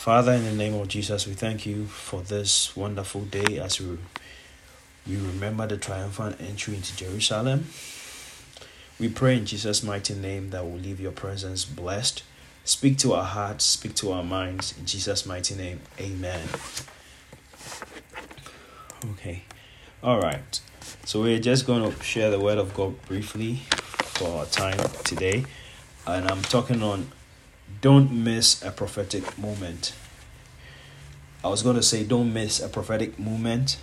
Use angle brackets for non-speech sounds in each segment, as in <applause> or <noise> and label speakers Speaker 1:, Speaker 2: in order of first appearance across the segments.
Speaker 1: Father, in the name of Jesus, we thank you for this wonderful day as we, we remember the triumphant entry into Jerusalem. We pray in Jesus' mighty name that we'll leave your presence blessed. Speak to our hearts, speak to our minds. In Jesus' mighty name, amen. Okay, all right. So we're just going to share the word of God briefly for our time today. And I'm talking on don't miss a prophetic moment. I was going to say don't miss a prophetic moment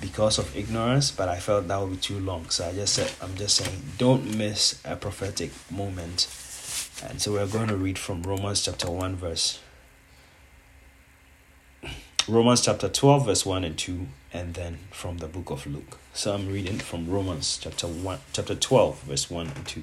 Speaker 1: because of ignorance, but I felt that would be too long. So I just said, I'm just saying, don't miss a prophetic moment. And so we're going to read from Romans chapter 1, verse Romans chapter 12, verse 1 and 2, and then from the book of Luke. So I'm reading from Romans chapter 1, chapter 12, verse 1 and 2.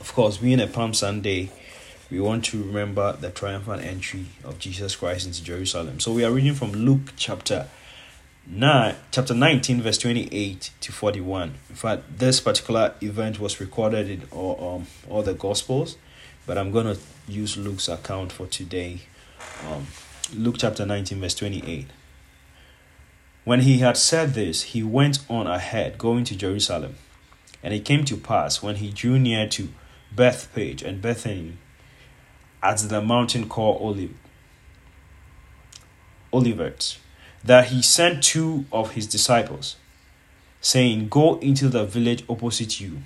Speaker 1: Of course, being a Palm Sunday, we want to remember the triumphant entry of Jesus Christ into Jerusalem. So we are reading from Luke chapter 9, chapter 19, verse 28 to 41. In fact, this particular event was recorded in all, um, all the Gospels, but I'm going to use Luke's account for today. Um, Luke chapter 19, verse 28. When he had said this, he went on ahead, going to Jerusalem. And it came to pass, when he drew near to Bethphage and Bethany at the mountain called Olive, Olivet, that he sent two of his disciples, saying, Go into the village opposite you,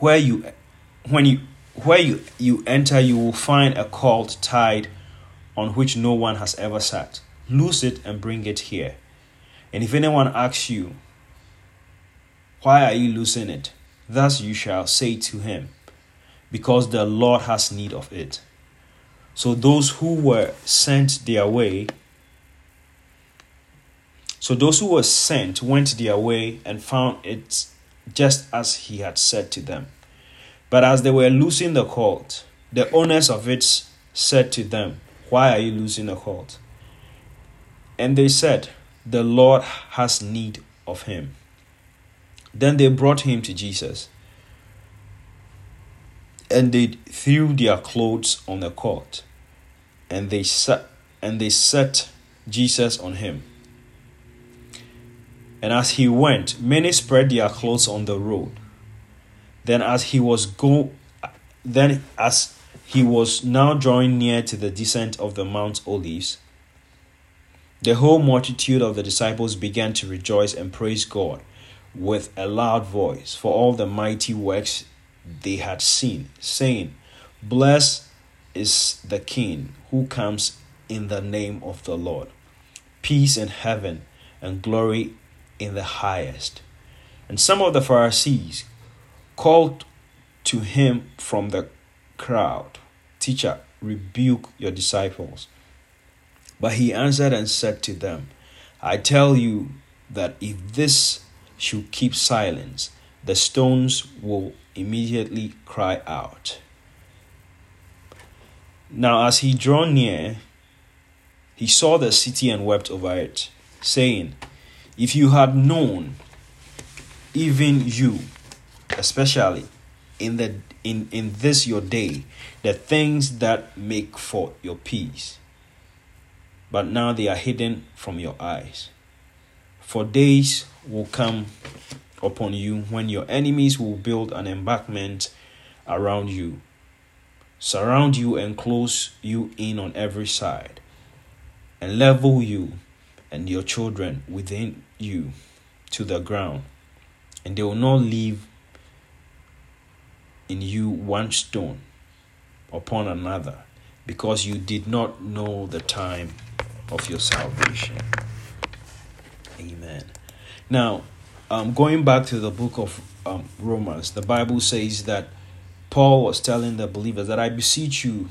Speaker 1: where you when you where you, you enter you will find a colt tied on which no one has ever sat. Loose it and bring it here. And if anyone asks you, Why are you loosing it? Thus you shall say to him, Because the Lord has need of it. So those who were sent their way, so those who were sent went their way and found it just as he had said to them. But as they were loosing the colt, the owners of it said to them, Why are you loosing the colt? And they said, The Lord has need of him. Then they brought him to Jesus. And they threw their clothes on the court, and they set and they set Jesus on him. And as he went, many spread their clothes on the road. Then as he was go then as he was now drawing near to the descent of the Mount Olives, the whole multitude of the disciples began to rejoice and praise God with a loud voice for all the mighty works they had seen, saying, Blessed is the King who comes in the name of the Lord. Peace in heaven and glory in the highest. And some of the Pharisees called to him from the crowd, Teacher, rebuke your disciples. But he answered and said to them, I tell you that if this should keep silence, the stones will immediately cry out. Now, as he drew near, he saw the city and wept over it, saying, If you had known, even you, especially in the in, in this your day, the things that make for your peace, but now they are hidden from your eyes. For days will come upon you when your enemies will build an embankment around you, surround you and close you in on every side, and level you and your children within you to the ground, and they will not leave in you one stone upon another, because you did not know the time of your salvation. Amen. Now, um, going back to the book of um, Romans, the Bible says that Paul was telling the believers that I beseech you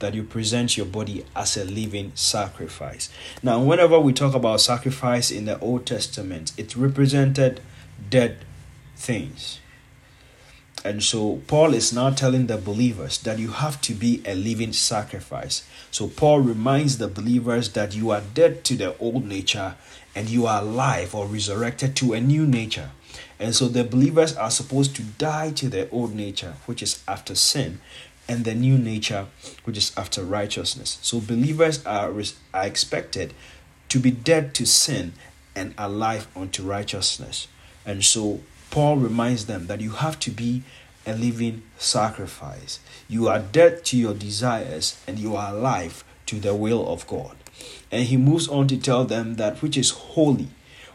Speaker 1: that you present your body as a living sacrifice. Now, whenever we talk about sacrifice in the Old Testament, it represented dead things. And so Paul is now telling the believers that you have to be a living sacrifice. So Paul reminds the believers that you are dead to the old nature and you are alive or resurrected to a new nature. And so the believers are supposed to die to their old nature, which is after sin, and the new nature, which is after righteousness. So believers are, are expected to be dead to sin and alive unto righteousness. And so Paul reminds them that you have to be a living sacrifice. You are dead to your desires and you are alive to the will of God. And he moves on to tell them that which is holy.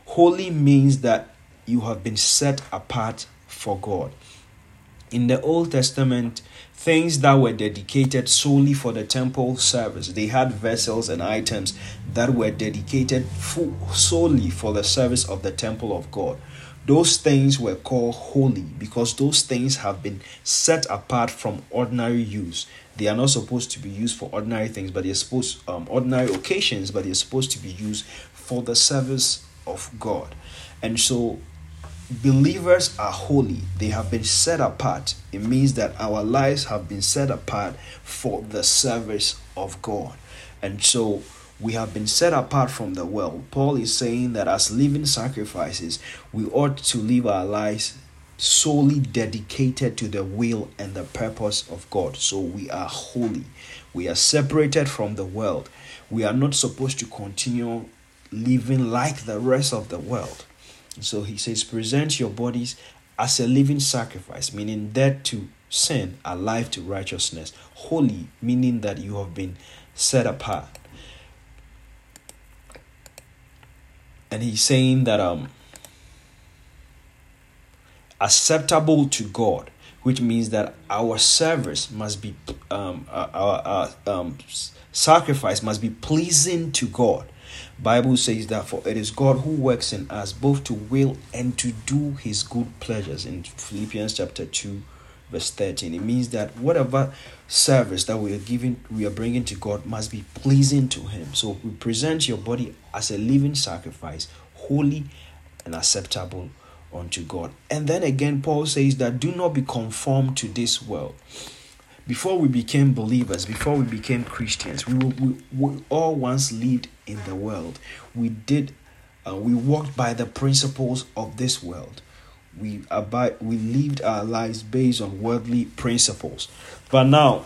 Speaker 1: Holy means that you have been set apart for God. In the Old Testament, things that were dedicated solely for the temple service, they had vessels and items that were dedicated full, solely for the service of the temple of God. Those things were called holy because those things have been set apart from ordinary use. They are not supposed to be used for ordinary things, but they're supposed um, ordinary occasions, but they're supposed to be used for the service of God. And so believers are holy. They have been set apart. It means that our lives have been set apart for the service of God. And so we have been set apart from the world. Paul is saying that as living sacrifices, we ought to live our lives solely dedicated to the will and the purpose of God. So we are holy. We are separated from the world. We are not supposed to continue living like the rest of the world. So he says, present your bodies as a living sacrifice, meaning dead to sin, alive to righteousness, holy, meaning that you have been set apart. And he's saying that um acceptable to God, which means that our service must be um our, our um sacrifice must be pleasing to God. Bible says that for it is God who works in us both to will and to do his good pleasures in Philippians chapter 2 verse 13 it means that whatever service that we are giving we are bringing to god must be pleasing to him. So we present your body as a living sacrifice holy and acceptable unto god. And then again paul says that do not be conformed to this world. Before we became believers before we became christians we, we, we all once lived in the world. We did uh, we walked by the principles of this world we abide we lived our lives based on worldly principles. But now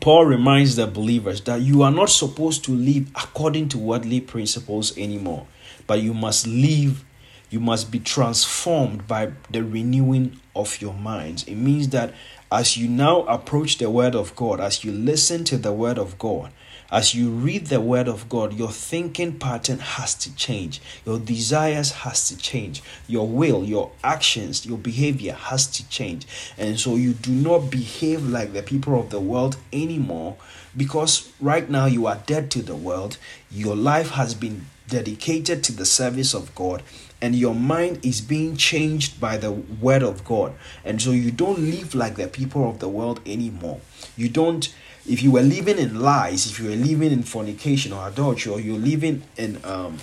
Speaker 1: paul reminds the believers that you are not supposed to live according to worldly principles anymore but you must live you must be transformed by the renewing of your minds. It means that as you now approach the word of god as you listen to the word of god as you read the word of God, your thinking pattern has to change. Your desires has to change. Your will, your actions, your behavior has to change. And so you do not behave like the people of the world anymore because right now you are dead to the world. Your life has been dedicated to the service of God and your mind is being changed by the word of God. And so you don't live like the people of the world anymore. You don't if you were living in lies, if you were living in fornication or adultery, or you're living in um,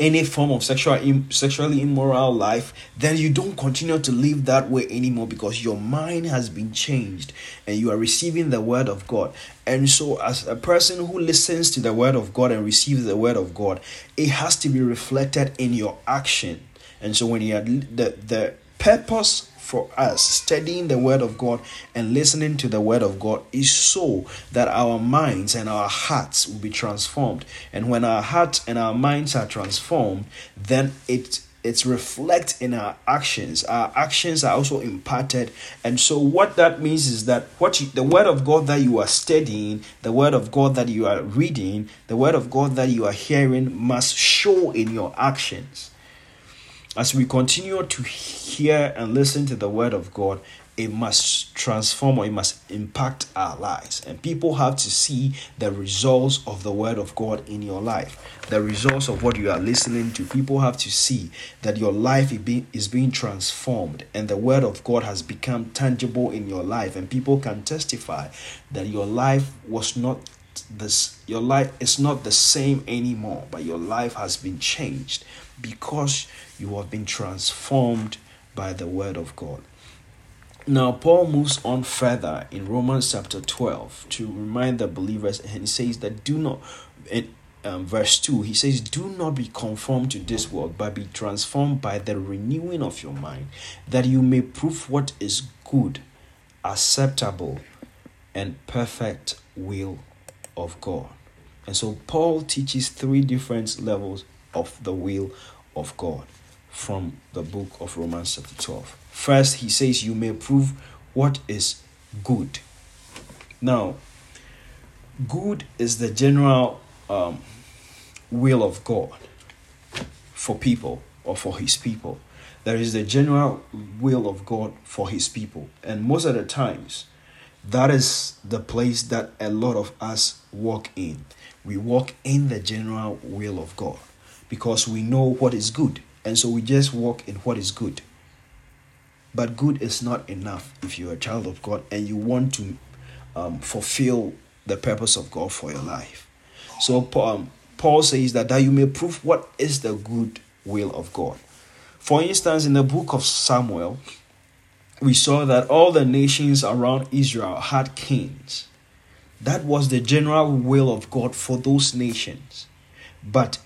Speaker 1: any form of sexual Im- sexually immoral life, then you don't continue to live that way anymore because your mind has been changed and you are receiving the word of God. And so, as a person who listens to the word of God and receives the word of God, it has to be reflected in your action. And so, when you are the the purpose for us. Studying the Word of God and listening to the Word of God is so that our minds and our hearts will be transformed. And when our hearts and our minds are transformed, then it it's reflect in our actions. Our actions are also imparted. And so what that means is that what you, the word of god that you are studying the word of god that you are reading the word of god that you are hearing must show in your actions as we continue to hear and listen to the word of God, it must transform or it must impact our lives. And people have to see the results of the word of God in your life, the results of what you are listening to. People have to see that your life is being transformed and the word of God has become tangible in your life. And people can testify that your life was not this your life is not the same anymore but your life has been changed because you have been transformed by the word of god now, Paul moves on further in Romans chapter 12 to remind the believers, and he says that do not, in um, verse 2, he says, Do not be conformed to this world, but be transformed by the renewing of your mind, that you may prove what is good, acceptable, and perfect will of God. And so, Paul teaches three different levels of the will of God from the book of Romans, chapter 12. First, he says, You may prove what is good. Now, good is the general um, will of God for people or for his people. There is the general will of God for his people. And most of the times, that is the place that a lot of us walk in. We walk in the general will of God because we know what is good. And so we just walk in what is good. But good is not enough if you're a child of God and you want to um, fulfill the purpose of God for your life. So um, Paul says that, that you may prove what is the good will of God. For instance, in the book of Samuel, we saw that all the nations around Israel had kings. That was the general will of God for those nations. But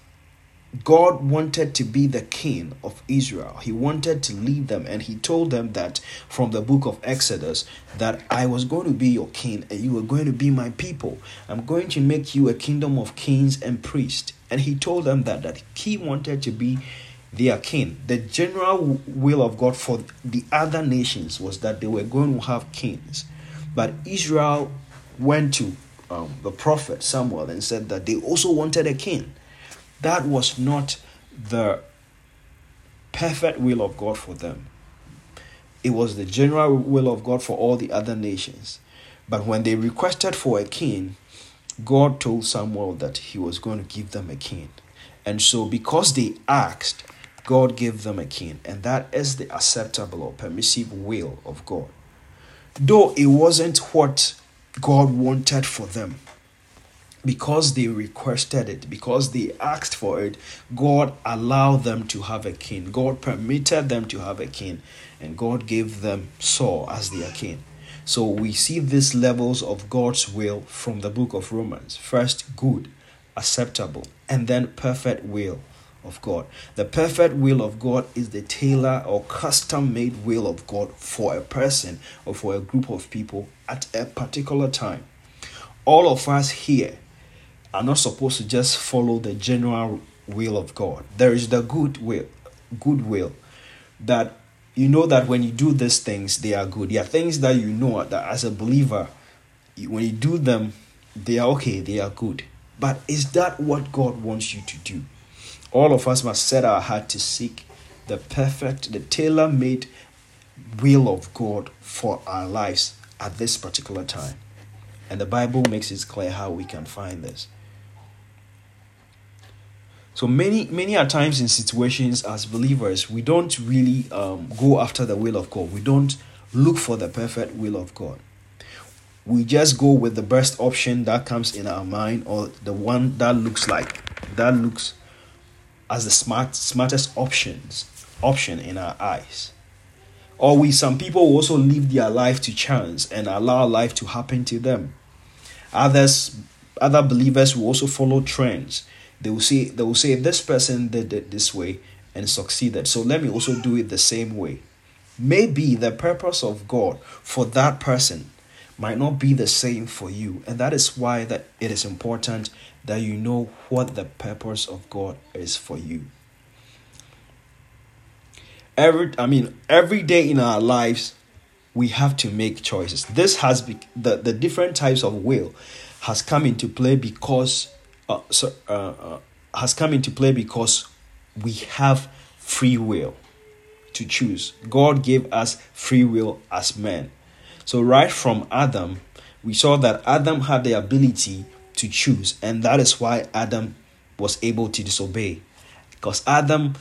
Speaker 1: God wanted to be the king of Israel. He wanted to lead them, and he told them that from the book of Exodus that I was going to be your king and you were going to be my people. I'm going to make you a kingdom of kings and priests. And he told them that that he wanted to be their king. The general will of God for the other nations was that they were going to have kings. But Israel went to um, the prophet Samuel and said that they also wanted a king that was not the perfect will of God for them. It was the general will of God for all the other nations. But when they requested for a king, God told Samuel that he was going to give them a king. And so, because they asked, God gave them a king. And that is the acceptable or permissive will of God. Though it wasn't what God wanted for them, because they requested it, because they asked for it, God allowed them to have a king. God permitted them to have a king, and God gave them Saul as their king. So we see these levels of God's will from the book of Romans. First, good, acceptable, and then perfect will of God. The perfect will of God is the tailor or custom made will of God for a person or for a group of people at a particular time. All of us here are not supposed to just follow the general will of God. There is the good will, good will that you know that when you do these things, they are good. There are things that you know that as a believer, when you do them, they are okay, they are good. But is that what God wants you to do? All of us must set our heart to seek the perfect, the tailor made will of God for our lives at this particular time. And the Bible makes it clear how we can find this. So many, many at times in situations as believers, we don't really um, go after the will of God. We don't look for the perfect will of God. We just go with the best option that comes in our mind or the one that looks like that looks as the smart smartest options option in our eyes. Or we some people also live their life to chance and allow life to happen to them. Others other believers will also follow trends they will say they will say this person did it this way and succeeded. So let me also do it the same way. Maybe the purpose of god for that person might not be the same for you. And that is why that it is important that you know what the purpose of god is for you. Every i mean every day in our lives we have to make choices. This has be, the, the different types of will has come into play because uh, so, uh, uh, has come into play because we have free will. to choose. God gave us free will as men. So, right from Adam, we saw that Adam had the ability to choose, and that is why Adam was able to disobey. Because Adam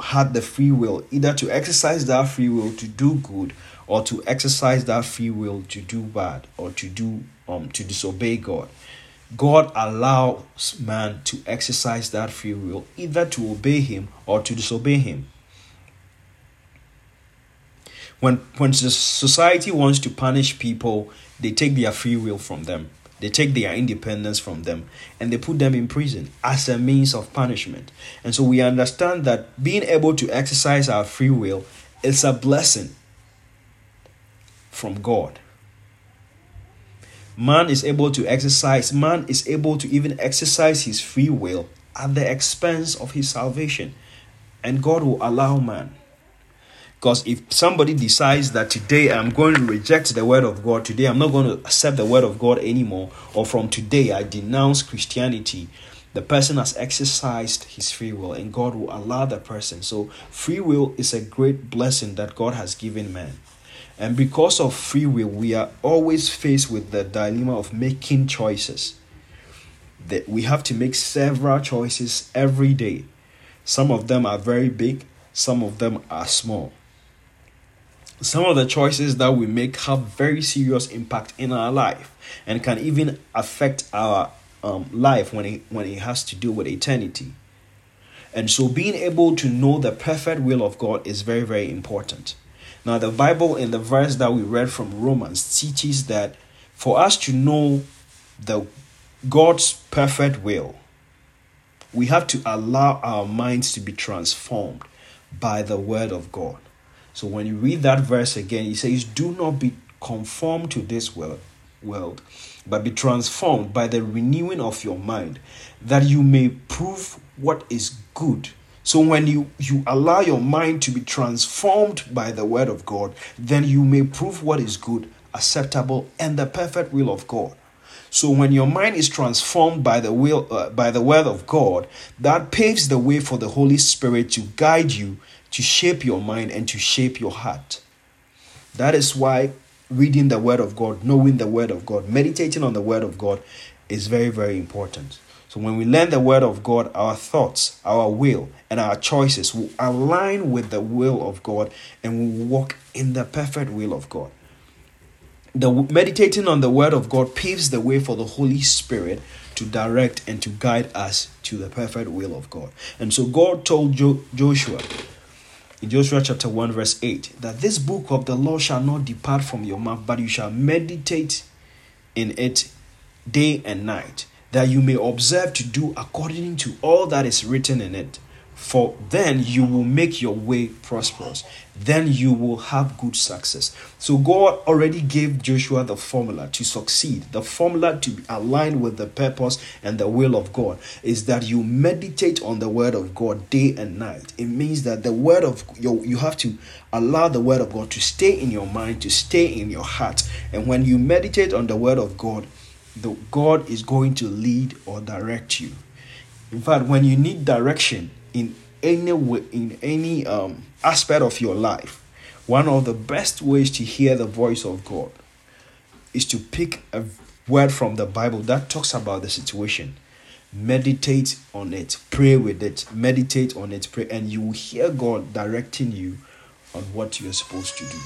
Speaker 1: had the free will either to exercise that free will to do good or to exercise that free will to do bad or to do um to disobey God. God allows man to exercise that free will either to obey him or to disobey him. When when society wants to punish people, they take their free will from them. They take their independence from them and they put them in prison as a means of punishment. And so we understand that being able to exercise our free will is a blessing from God. Man is able to exercise, man is able to even exercise his free will at the expense of his salvation. And God will allow man. Because if somebody decides that today I'm going to reject the word of God, today I'm not going to accept the word of God anymore, or from today I denounce Christianity, the person has exercised his free will and God will allow the person. So, free will is a great blessing that God has given man. And because of free will, we are always faced with the dilemma of making choices. That we have to make several choices every day. Some of them are very big, some of them are small some of the choices that we make have very serious impact in our life and can even affect our um, life when it when it has to do with eternity and so being able to know the perfect will of god is very very important now the bible in the verse that we read from romans teaches that for us to know the god's perfect will we have to allow our minds to be transformed by the word of god so when you read that verse again, he says, Do not be conformed to this world, world, but be transformed by the renewing of your mind, that you may prove what is good. So when you, you allow your mind to be transformed by the word of God, then you may prove what is good, acceptable, and the perfect will of God. So when your mind is transformed by the will uh, by the word of God, that paves the way for the Holy Spirit to guide you to shape your mind and to shape your heart. That is why reading the Word of God, knowing the Word of God, meditating on the Word of God is very, very important. So when we learn the Word of God, our thoughts, our will, and our choices will align with the will of God and will walk in the perfect will of God. The meditating on the Word of God paves the way for the Holy Spirit to direct and to guide us to the perfect will of God. And so God told jo- Joshua in Joshua chapter 1, verse 8, that this book of the law shall not depart from your mouth, but you shall meditate in it day and night, that you may observe to do according to all that is written in it for then you will make your way prosperous. Then you will have good success. So, God already gave Joshua the formula to succeed. The formula to be aligned with the purpose and the will of God is that you meditate on the word of God day and night. It means that the word of you, you have to allow the word of God to stay in your mind, to stay in your heart. And when you meditate on the word of God, the God is going to lead or direct you. In fact, when you need direction, in any way, in any um, aspect of your life, one of the best ways to hear the voice of God is to pick a word from the Bible that talks about the situation. Meditate on it, pray with it, meditate on it, pray, and you will hear God directing you on what you're supposed to do.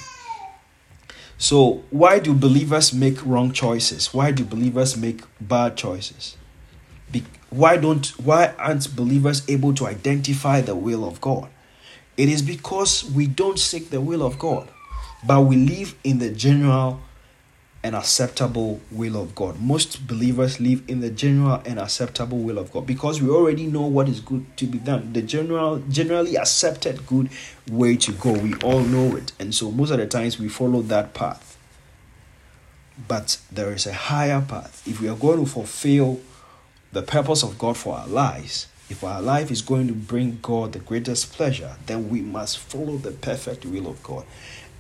Speaker 1: So, why do believers make wrong choices? Why do believers make bad choices? Be- why don't why aren't believers able to identify the will of God? It is because we don't seek the will of God, but we live in the general and acceptable will of God. Most believers live in the general and acceptable will of God because we already know what is good to be done. The general generally accepted good way to go. We all know it. And so most of the times we follow that path. But there is a higher path. If we are going to fulfill the purpose of God for our lives, if our life is going to bring God the greatest pleasure, then we must follow the perfect will of God.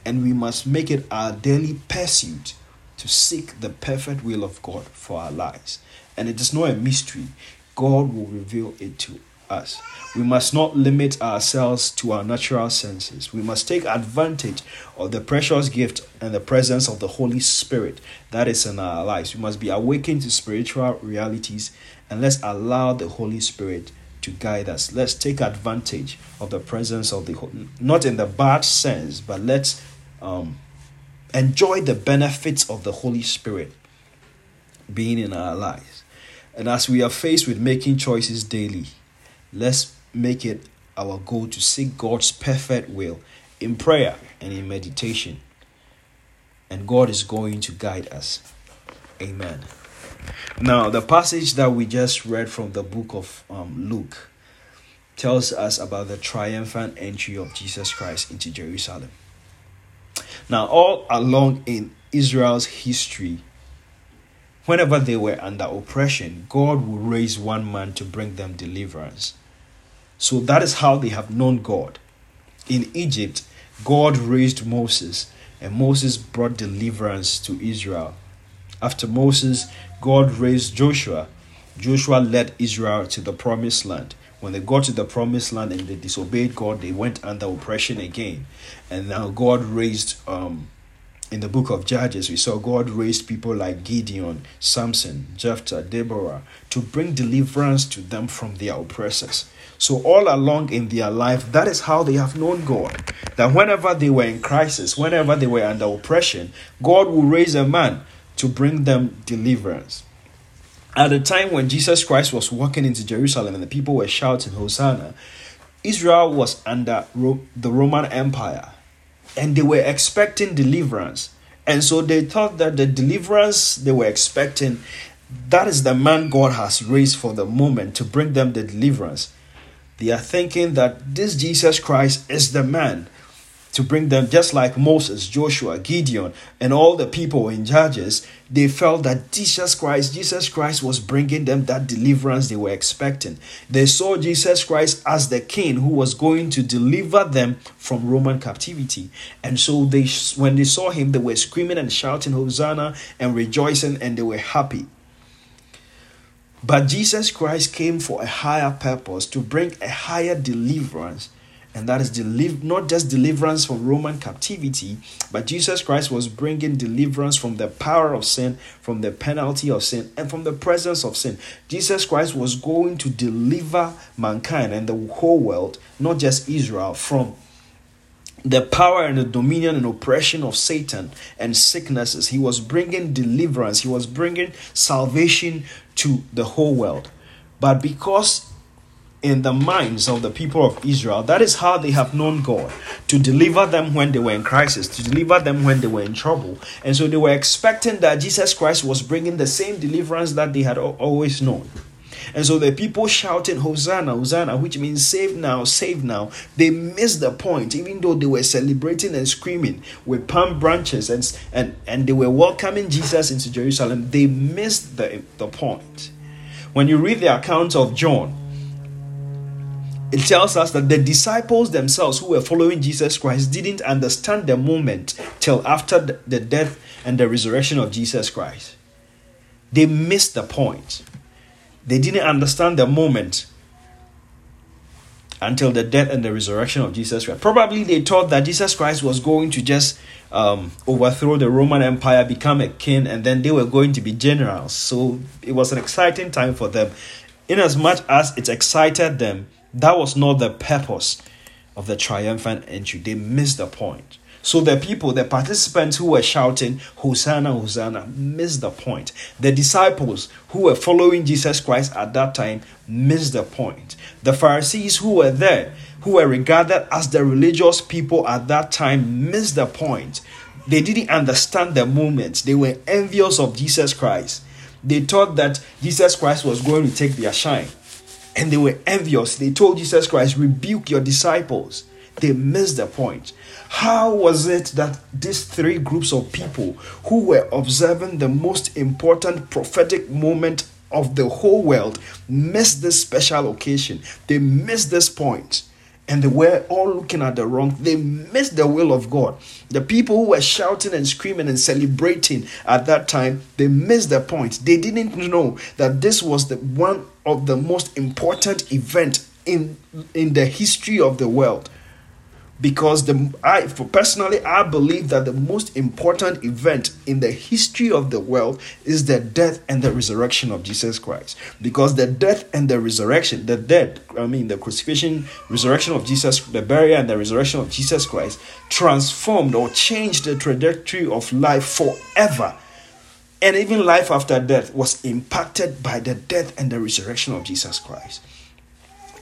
Speaker 1: And we must make it our daily pursuit to seek the perfect will of God for our lives. And it is not a mystery. God will reveal it to us. We must not limit ourselves to our natural senses. We must take advantage of the precious gift and the presence of the Holy Spirit that is in our lives. We must be awakened to spiritual realities and let's allow the Holy Spirit to guide us. Let's take advantage of the presence of the Holy, not in the bad sense, but let's um, enjoy the benefits of the Holy Spirit being in our lives. And as we are faced with making choices daily, let's make it our goal to seek God's perfect will in prayer and in meditation. And God is going to guide us. Amen. Now, the passage that we just read from the book of um, Luke tells us about the triumphant entry of Jesus Christ into Jerusalem. Now, all along in Israel's history, whenever they were under oppression, God would raise one man to bring them deliverance. So that is how they have known God. In Egypt, God raised Moses, and Moses brought deliverance to Israel. After Moses, God raised Joshua. Joshua led Israel to the promised land. When they got to the promised land and they disobeyed God, they went under oppression again. And now God raised um, in the book of Judges, we saw God raised people like Gideon, Samson, Jephthah, Deborah to bring deliverance to them from their oppressors. So, all along in their life, that is how they have known God. That whenever they were in crisis, whenever they were under oppression, God will raise a man to bring them deliverance. At the time when Jesus Christ was walking into Jerusalem and the people were shouting, Hosanna, Israel was under the Roman Empire and they were expecting deliverance. And so they thought that the deliverance they were expecting, that is the man God has raised for the moment to bring them the deliverance. They are thinking that this Jesus Christ is the man to bring them, just like Moses, Joshua, Gideon, and all the people in Judges, they felt that Jesus Christ, Jesus Christ was bringing them that deliverance they were expecting. They saw Jesus Christ as the king who was going to deliver them from Roman captivity. And so they when they saw him, they were screaming and shouting Hosanna and rejoicing and they were happy. But Jesus Christ came for a higher purpose to bring a higher deliverance and that is deliver not just deliverance from Roman captivity, but Jesus Christ was bringing deliverance from the power of sin, from the penalty of sin, and from the presence of sin. Jesus Christ was going to deliver mankind and the whole world, not just Israel, from the power and the dominion and oppression of Satan and sicknesses. He was bringing deliverance, he was bringing salvation to the whole world. But because in the minds of the people of Israel. That is how they have known God to deliver them when they were in crisis, to deliver them when they were in trouble. And so they were expecting that Jesus Christ was bringing the same deliverance that they had always known. And so the people shouting, Hosanna, Hosanna, which means save now, save now, they missed the point, even though they were celebrating and screaming with palm branches and, and, and they were welcoming Jesus into Jerusalem. They missed the, the point. When you read the account of John, it tells us that the disciples themselves who were following Jesus Christ didn't understand the moment till after the death and the resurrection of Jesus Christ. They missed the point. They didn't understand the moment until the death and the resurrection of Jesus Christ. Probably they thought that Jesus Christ was going to just um, overthrow the Roman Empire, become a king, and then they were going to be generals. So it was an exciting time for them. In as much as it excited them, that was not the purpose of the triumphant entry. They missed the point. So the people, the participants who were shouting, Hosanna, Hosanna, missed the point. The disciples who were following Jesus Christ at that time missed the point. The Pharisees who were there, who were regarded as the religious people at that time, missed the point. They didn't understand the moment. They were envious of Jesus Christ. They thought that Jesus Christ was going to take their shine and they were envious. They told Jesus Christ, Rebuke your disciples. They missed the point. How was it that these three groups of people who were observing the most important prophetic moment of the whole world missed this special occasion? They missed this point and they were all looking at the wrong they missed the will of god. The people who were shouting and screaming and celebrating at that time they missed the point. They didn't know that this was the one of the most important event in in the history of the world because the I for personally I believe that the most important event in the history of the world is the death and the resurrection of Jesus Christ. Because the death and the resurrection the death I mean the crucifixion resurrection of Jesus the burial and the resurrection of Jesus Christ transformed or changed the trajectory of life forever. And even life after death was impacted by the death and the resurrection of Jesus Christ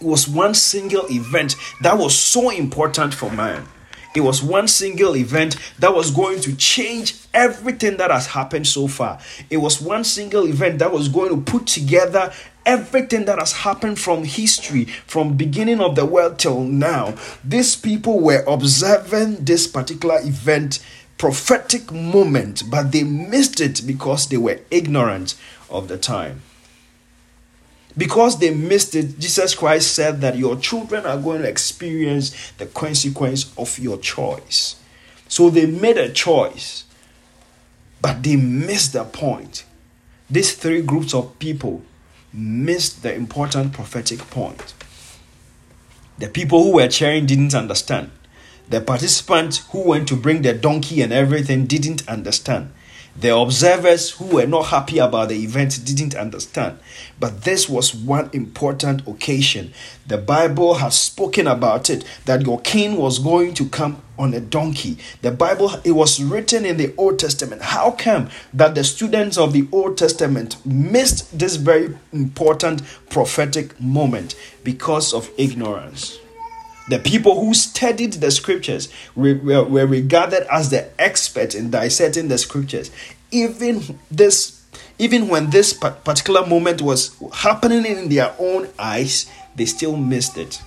Speaker 1: was one single event that was so important for man. It was one single event that was going to change everything that has happened so far. It was one single event that was going to put together everything that has happened from history from beginning of the world till now. These people were observing this particular event prophetic moment but they missed it because they were ignorant of the time. Because they missed it, Jesus Christ said that your children are going to experience the consequence of your choice. So they made a choice, but they missed the point. These three groups of people missed the important prophetic point. The people who were cheering didn't understand. The participants who went to bring the donkey and everything didn't understand. The observers who were not happy about the event didn't understand. But this was one important occasion. The Bible has spoken about it that your king was going to come on a donkey. The Bible, it was written in the Old Testament. How come that the students of the Old Testament missed this very important prophetic moment because of ignorance? The people who studied the scriptures were, regarded as the experts in dissecting the scriptures. Even this, even when this particular moment was happening in their own eyes, they still missed it.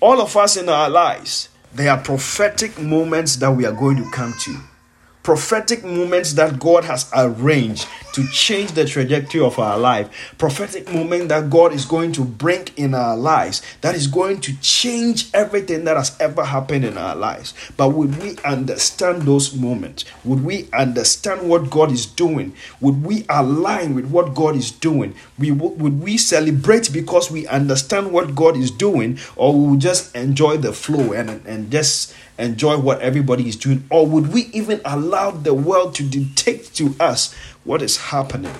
Speaker 1: All of us in our lives, there are prophetic moments that we are going to come to prophetic moments that God has arranged to change the trajectory of our life, prophetic moment that God is going to bring in our lives, that is going to change everything that has ever happened in our lives. But would we understand those moments? Would we understand what God is doing? Would we align with what God is doing? We would we celebrate because we understand what God is doing, or we will just enjoy the flow and and just enjoy what everybody is doing? Or would we even allow the world to dictate to us what is happening?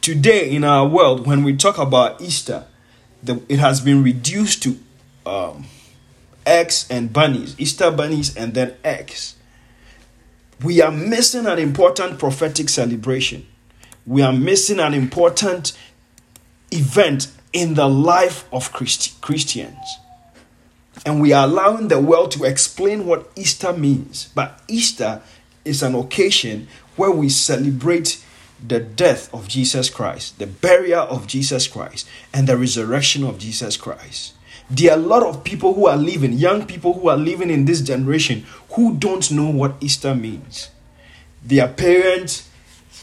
Speaker 1: Today, in our world, when we talk about Easter, the, it has been reduced to um, eggs and bunnies, Easter bunnies, and then eggs. We are missing an important prophetic celebration. We are missing an important event in the life of Christ- Christians. And we are allowing the world to explain what Easter means. But Easter is an occasion where we celebrate the death of Jesus Christ, the burial of Jesus Christ, and the resurrection of Jesus Christ. There are a lot of people who are living, young people who are living in this generation, who don't know what Easter means. Their parents,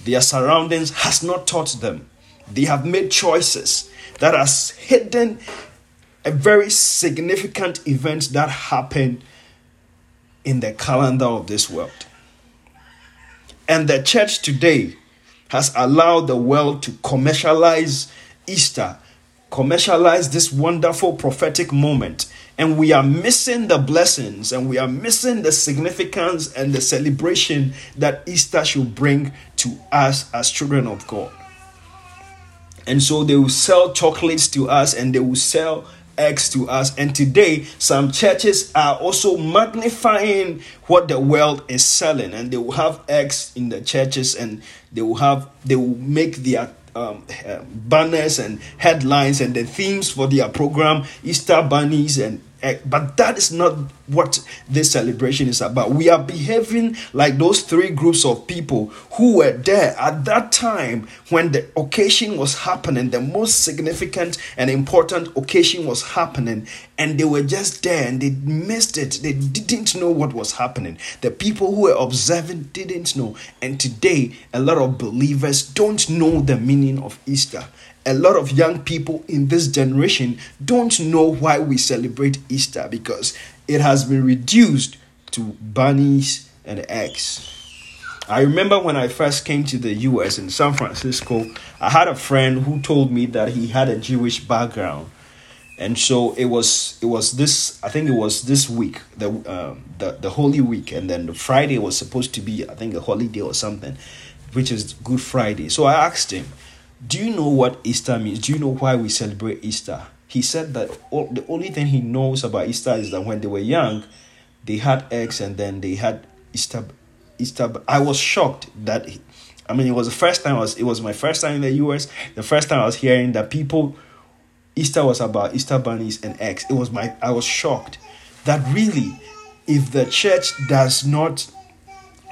Speaker 1: their surroundings has not taught them. They have made choices that has hidden a very significant event that happened in the calendar of this world. And the church today has allowed the world to commercialize Easter, commercialize this wonderful prophetic moment. And we are missing the blessings and we are missing the significance and the celebration that Easter should bring to us as children of God. And so they will sell chocolates to us and they will sell eggs to us. And today, some churches are also magnifying what the world is selling, and they will have eggs in the churches, and they will have they will make their um, uh, banners and headlines and the themes for their program Easter bunnies and Eh, Eh, but that is not what this celebration is about. We are behaving like those three groups of people who were there at that time when the occasion was happening, the most significant and important occasion was happening, and they were just there and they missed it. They didn't know what was happening. The people who were observing didn't know. And today, a lot of believers don't know the meaning of Easter a lot of young people in this generation don't know why we celebrate Easter because it has been reduced to bunnies and eggs. I remember when I first came to the US in San Francisco, I had a friend who told me that he had a Jewish background. And so it was it was this I think it was this week the um, the the Holy Week and then the Friday was supposed to be I think a holiday or something which is Good Friday. So I asked him, "Do you know what Easter means? Do you know why we celebrate Easter?" He said that all, the only thing he knows about Easter is that when they were young, they had eggs and then they had Easter Easter. I was shocked that, I mean, it was the first time I was. It was my first time in the U.S. The first time I was hearing that people Easter was about Easter bunnies and eggs. It was my. I was shocked that really, if the church does not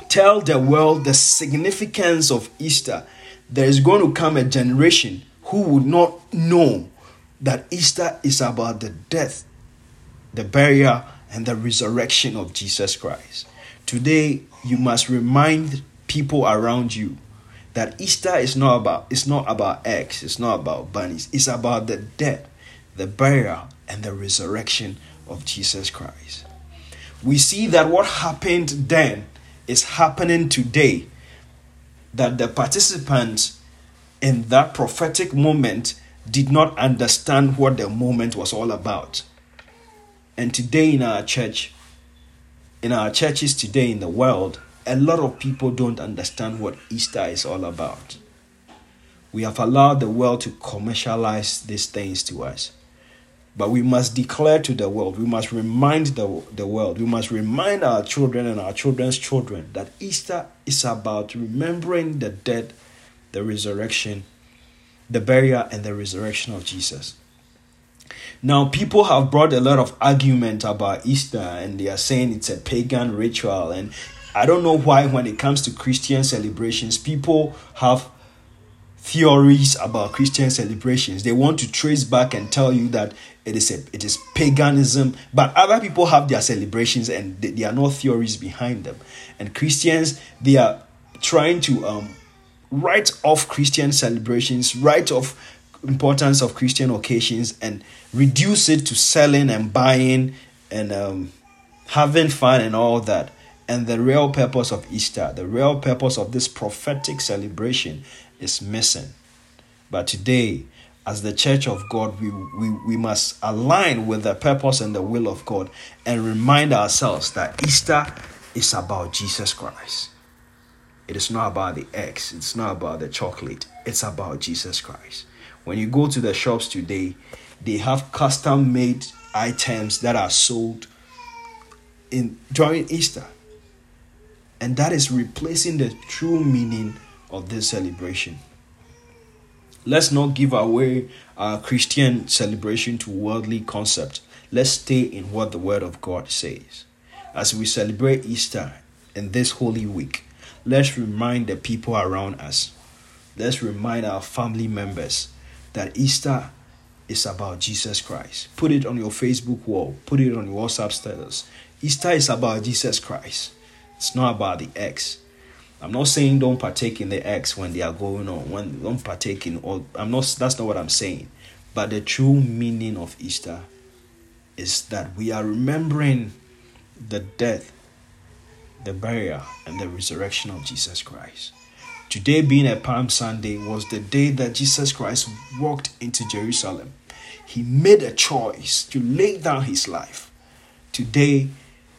Speaker 1: tell the world the significance of Easter, there is going to come a generation who would not know that Easter is about the death, the burial, and the resurrection of Jesus Christ. Today, you must remind people around you that Easter is not about it's not about eggs, it's not about bunnies, it's about the death, the burial, and the resurrection of Jesus Christ. We see that what happened then is happening today. That the participants in that prophetic moment did not understand what the moment was all about. And today in our church, in our churches today in the world, a lot of people don't understand what Easter is all about. We have allowed the world to commercialize these things to us. But we must declare to the world, we must remind the, the world, we must remind our children and our children's children that Easter is about remembering the dead, the resurrection, the burial, and the resurrection of Jesus. Now, people have brought a lot of argument about Easter and they are saying it's a pagan ritual. And I don't know why, when it comes to Christian celebrations, people have theories about Christian celebrations. They want to trace back and tell you that it is a, it is paganism, but other people have their celebrations and they, they are no theories behind them. And Christians, they are trying to um, write off Christian celebrations, write off importance of Christian occasions and reduce it to selling and buying and um, having fun and all that. And the real purpose of Easter, the real purpose of this prophetic celebration is missing. But today, as the church of God, we, we, we must align with the purpose and the will of God and remind ourselves that Easter is about Jesus Christ. It is not about the eggs, it's not about the chocolate, it's about Jesus Christ. When you go to the shops today, they have custom made items that are sold in during Easter. And that is replacing the true meaning of this celebration. Let's not give away our Christian celebration to worldly concept. Let's stay in what the word of God says. As we celebrate Easter in this holy week, let's remind the people around us. Let's remind our family members that Easter is about Jesus Christ. Put it on your Facebook wall, put it on your WhatsApp status. Easter is about Jesus Christ. It's not about the eggs. I'm not saying don't partake in the acts when they are going on. When don't partake in all I'm not that's not what I'm saying. But the true meaning of Easter is that we are remembering the death, the burial, and the resurrection of Jesus Christ. Today, being a Palm Sunday, was the day that Jesus Christ walked into Jerusalem. He made a choice to lay down his life. Today,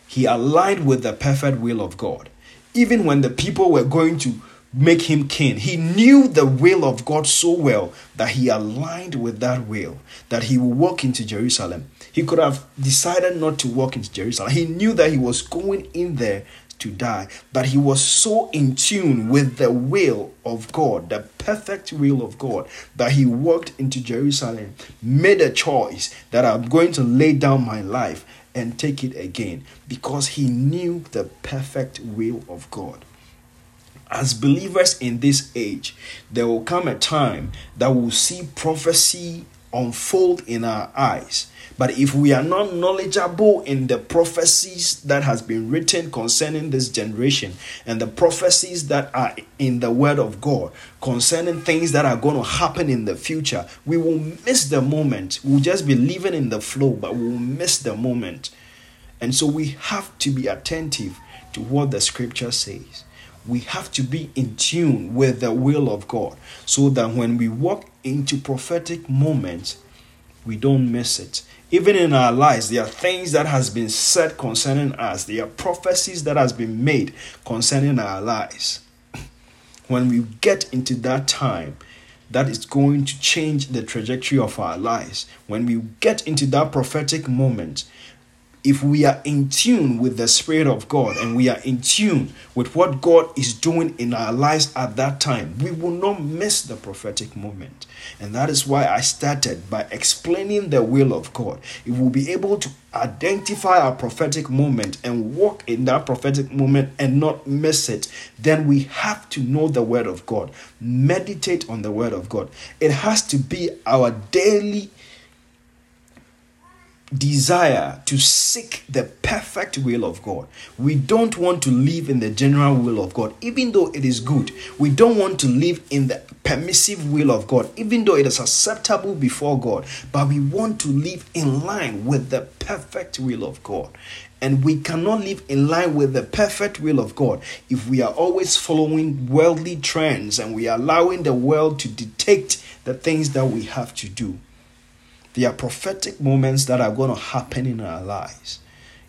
Speaker 1: he aligned with the perfect will of God. Even when the people were going to make him king, he knew the will of God so well that he aligned with that will, that he would walk into Jerusalem. He could have decided not to walk into Jerusalem. He knew that he was going in there to die. But he was so in tune with the will of God, the perfect will of God, that he walked into Jerusalem, made a choice that I'm going to lay down my life and take it again because he knew the perfect will of God. As believers in this age, there will come a time that we'll see prophecy unfold in our eyes but if we are not knowledgeable in the prophecies that has been written concerning this generation and the prophecies that are in the word of God concerning things that are going to happen in the future, we will miss the moment. We'll just be living in the flow, but we'll miss the moment. And so we have to be attentive to what the scripture says. we have to be in tune with the will of God so that when we walk into prophetic moments, we don't miss it. Even in our lives, there are things that has been said concerning us. There are prophecies that has been made concerning our lives. <clears throat> When we get into that time, that is going to change the trajectory of our lives. When we get into that prophetic moment, if we are in tune with the Spirit of God and we are in tune with what God is doing in our lives at that time, we will not miss the prophetic moment. And that is why I started by explaining the will of God. If we'll be able to identify our prophetic moment and walk in that prophetic moment and not miss it, then we have to know the Word of God, meditate on the Word of God. It has to be our daily desire to seek the perfect will of God. We don't want to live in the general will of God, even though it is good. We don't want to live in the permissive will of God, even though it is acceptable before God. But we want to live in line with the perfect will of God. And we cannot live in line with the perfect will of God if we are always following worldly trends and we are allowing the world to dictate the things that we have to do. There are prophetic moments that are going to happen in our lives.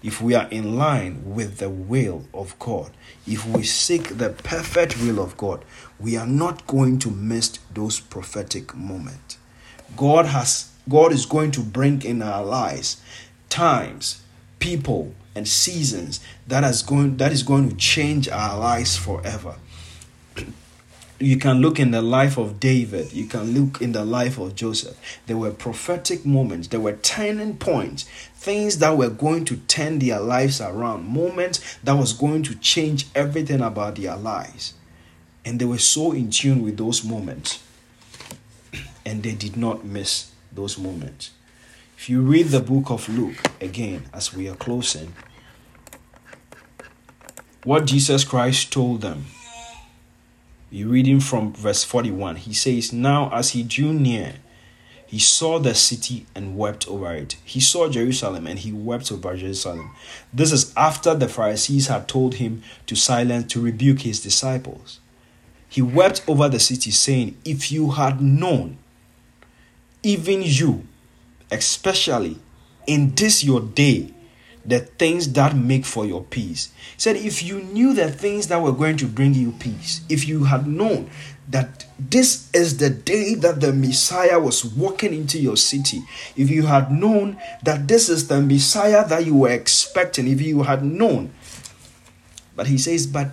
Speaker 1: If we are in line with the will of God, if we seek the perfect will of God, we are not going to miss those prophetic moments. God has God is going to bring in our lives times, people, and seasons that is going that is going to change our lives forever you can look in the life of David, you can look in the life of Joseph. There were prophetic moments, there were turning points, things that were going to turn their lives around, moments that was going to change everything about their lives. And they were so in tune with those moments, <clears throat> and they did not miss those moments. If you read the book of Luke again, as we are closing, what Jesus Christ told them you're reading from verse 41. He says, Now as he drew near, he saw the city and wept over it. He saw Jerusalem and he wept over Jerusalem. This is after the Pharisees had told him to silence, to rebuke his disciples. He wept over the city, saying, If you had known, even you, especially in this your day, the things that make for your peace. He said, if you knew the things that were going to bring you peace, if you had known that this is the day that the Messiah was walking into your city, if you had known that this is the Messiah that you were expecting, if you had known. But he says, but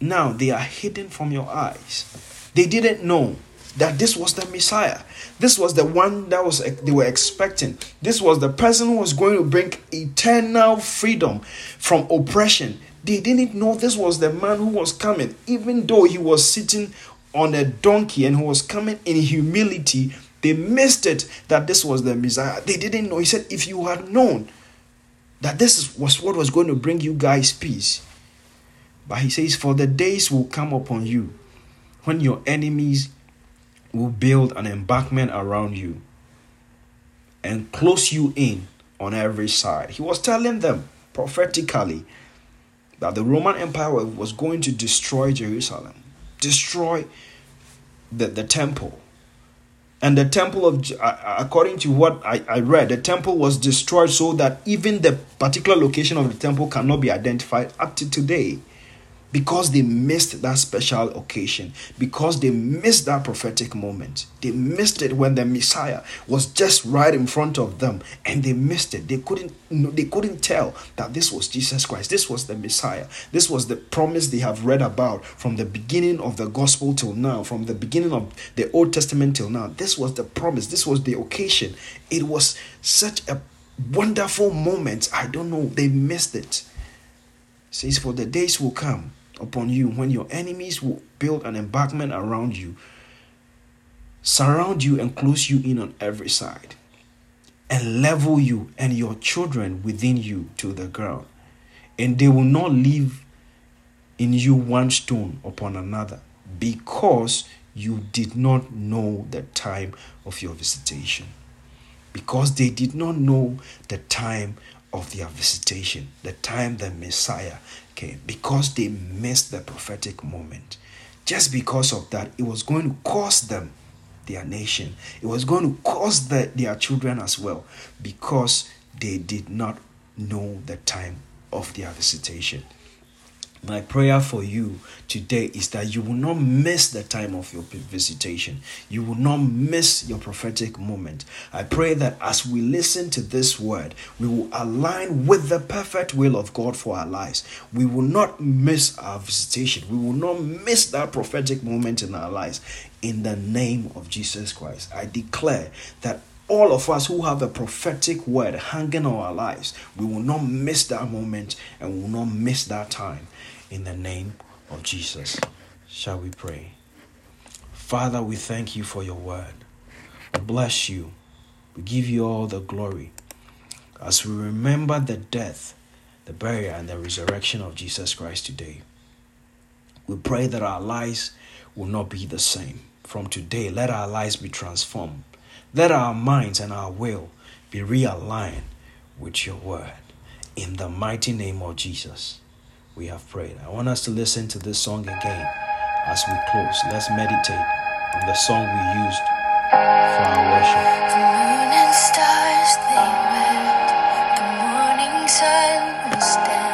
Speaker 1: now they are hidden from your eyes. They didn't know that this was the Messiah. This was the one that was they were expecting. This was the person who was going to bring eternal freedom from oppression. They didn't know this was the man who was coming, even though he was sitting on a donkey and who was coming in humility. They missed it that this was the Messiah. They didn't know. He said, if you had known that this was what was going to bring you guys peace. But he says, For the days will come upon you when your enemies will build an embankment around you and close you in on every side. He was telling them prophetically that the Roman Empire was going to destroy Jerusalem, destroy the, the temple. And the temple of, according to what I, I read, the temple was destroyed so that even the particular location of the temple cannot be identified up to today because they missed that special occasion, because they missed that prophetic moment. They missed it when the Messiah was just right in front of them and they missed it. They couldn't they couldn't tell that this was Jesus Christ. This was the Messiah. This was the promise they have read about from the beginning of the gospel till now, from the beginning of the Old Testament till now. This was the promise. This was the occasion. It was such a wonderful moment. I don't know, they missed it. says for the days will come upon you when your enemies will build an embankment around you, surround you, and close you in on every side, and level you and your children within you to the ground. And they will not leave in you one stone upon another because you did not know the time of your visitation. Because they did not know the time of their visitation, the time the Messiah Okay, because they missed the prophetic moment. Just because of that, it was going to cost them their nation. It was going to cost the, their children as well because they did not know the time of their visitation. My prayer for you today is that you will not miss the time of your visitation. You will not miss your prophetic moment. I pray that as we listen to this word, we will align with the perfect will of God for our lives. We will not miss our visitation. We will not miss that prophetic moment in our lives. In the name of Jesus Christ, I declare that all of us who have a prophetic word hanging on our lives, we will not miss that moment and will not miss that time in the name of Jesus. Shall we pray? Father, we thank you for your word. We bless you. We give you all the glory. As we remember the death, the burial, and the resurrection of Jesus Christ today, we pray that our lives will not be the same. From today, let our lives be transformed let our minds and our will be realigned with your word. In the mighty name of Jesus, we have prayed. I want us to listen to this song again as we close. Let's meditate on the song we used for our worship.
Speaker 2: The moon and stars they. The morning sun was dead.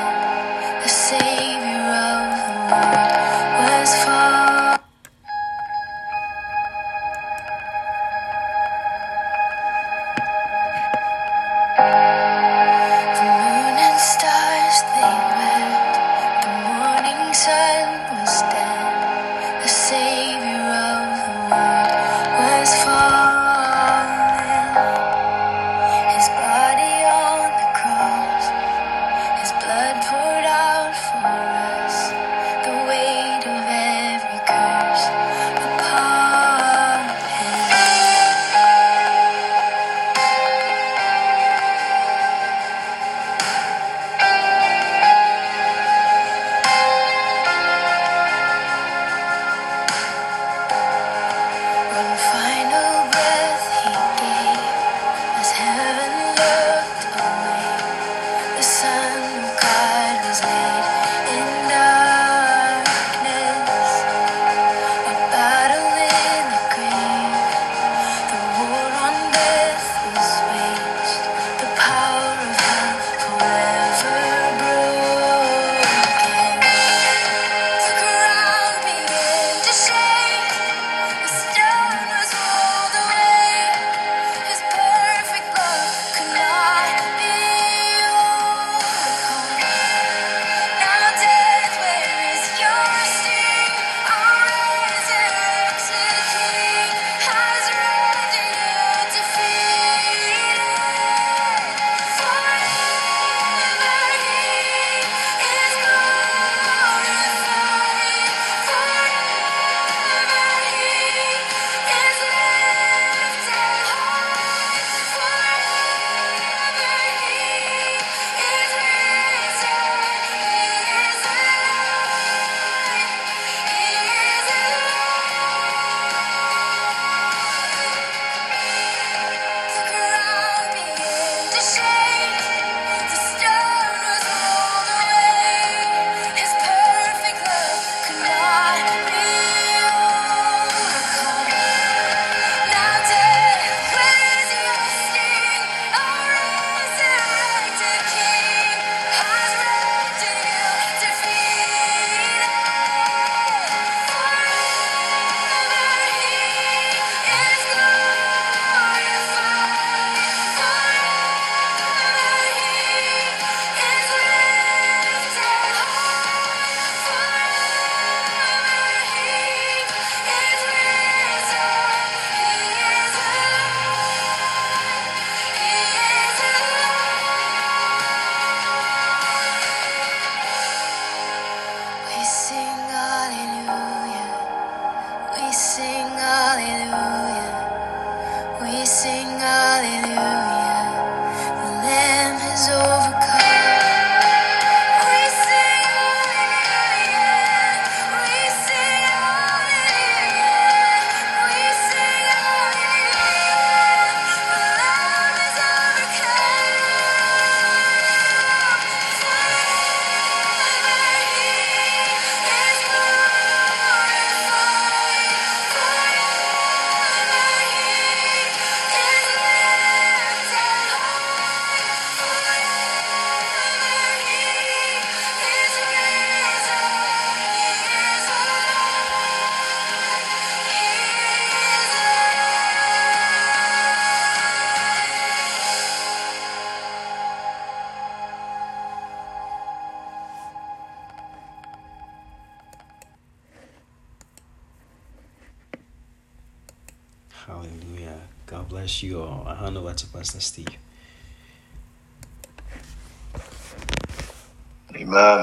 Speaker 1: Hand over